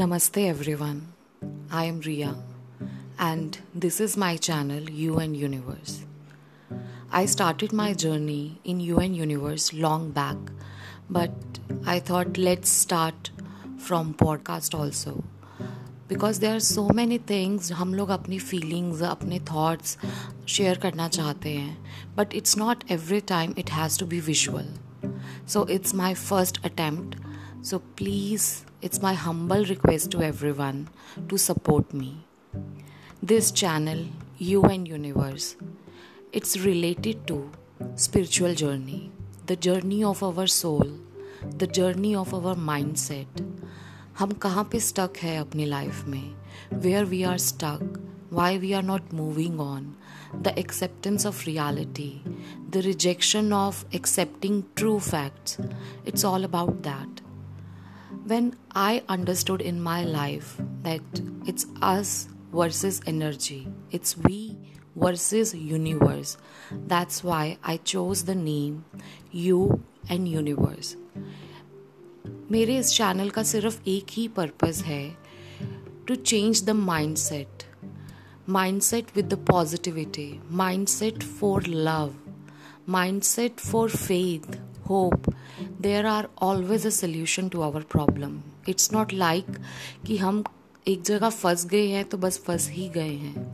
Namaste everyone. I am Ria and this is my channel You and Universe. I started my journey in You and Universe long back but I thought let's start from podcast also because there are so many things हम लोग अपनी feelings अपने thoughts share करना चाहते हैं but it's not every time it has to be visual so it's my first attempt So please it's my humble request to everyone to support me. This channel, UN Universe, it's related to spiritual journey, the journey of our soul, the journey of our mindset. हम कहाँ पे stuck है अपनी life में where we are stuck why we are not moving on, the acceptance of reality, the rejection of accepting true facts. It's all about that when I understood in my life that it's us versus energy, it's we versus universe, that's why I chose the name You and Universe. मेरे इस channel का सिर्फ एक ही purpose है to change the mind set mind set with the positivity mind set for love mind set for faith hope there are always a solution to our problem it's not like कि हम एक जगह फंस गए हैं तो बस फंस ही गए हैं।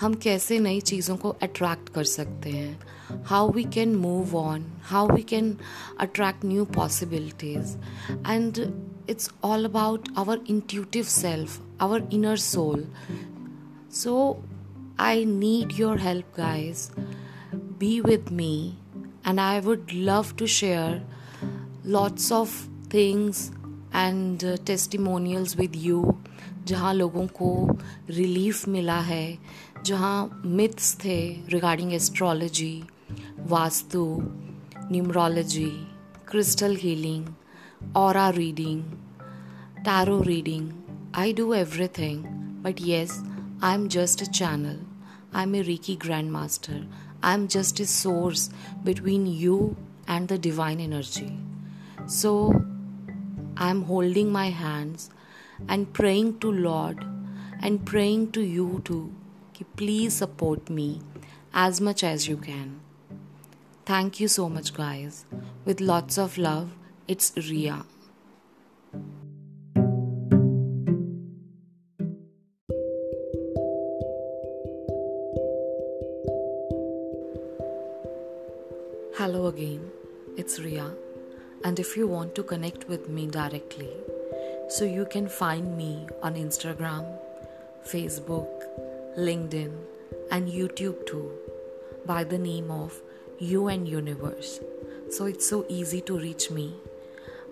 हम कैसे नई चीज़ों को अट्रैक्ट कर सकते हैं? How we can move on how we can attract new possibilities and it's all about our intuitive self our inner soul so I need your help guys be with me and I would love to share lots of things and testimonials with you जहाँ लोगों को relief मिला है, जहाँ myths थे regarding astrology vastu numerology crystal healing और reading tarot reading I do everything but yes I am just a channel I am a Reiki grand master Grandmaster. I'm just a source between you and the divine energy. So I'm holding my hands and praying to Lord and praying to you too. Please support me as much as you can. Thank you so much, guys. With lots of love, it's Ria. Hello again, it's Ria, and if you want to connect with me directly, so you can find me on Instagram, Facebook, LinkedIn, and YouTube too by the name of You and Universe. So it's so easy to reach me.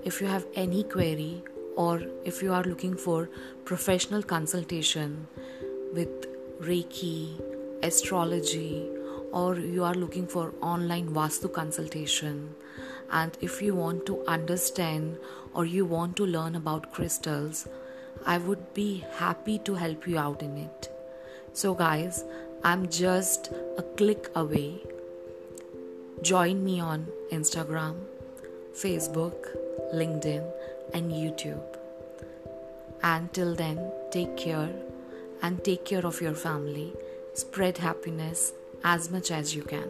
If you have any query or if you are looking for professional consultation with Reiki, astrology, or you are looking for online vastu consultation. And if you want to understand or you want to learn about crystals i would be happy to help you out in it. So guys i'm just a click away. Join me on instagram facebook linkedin and youtube. And till then take care and take care of your family. Spread happiness as much as you can.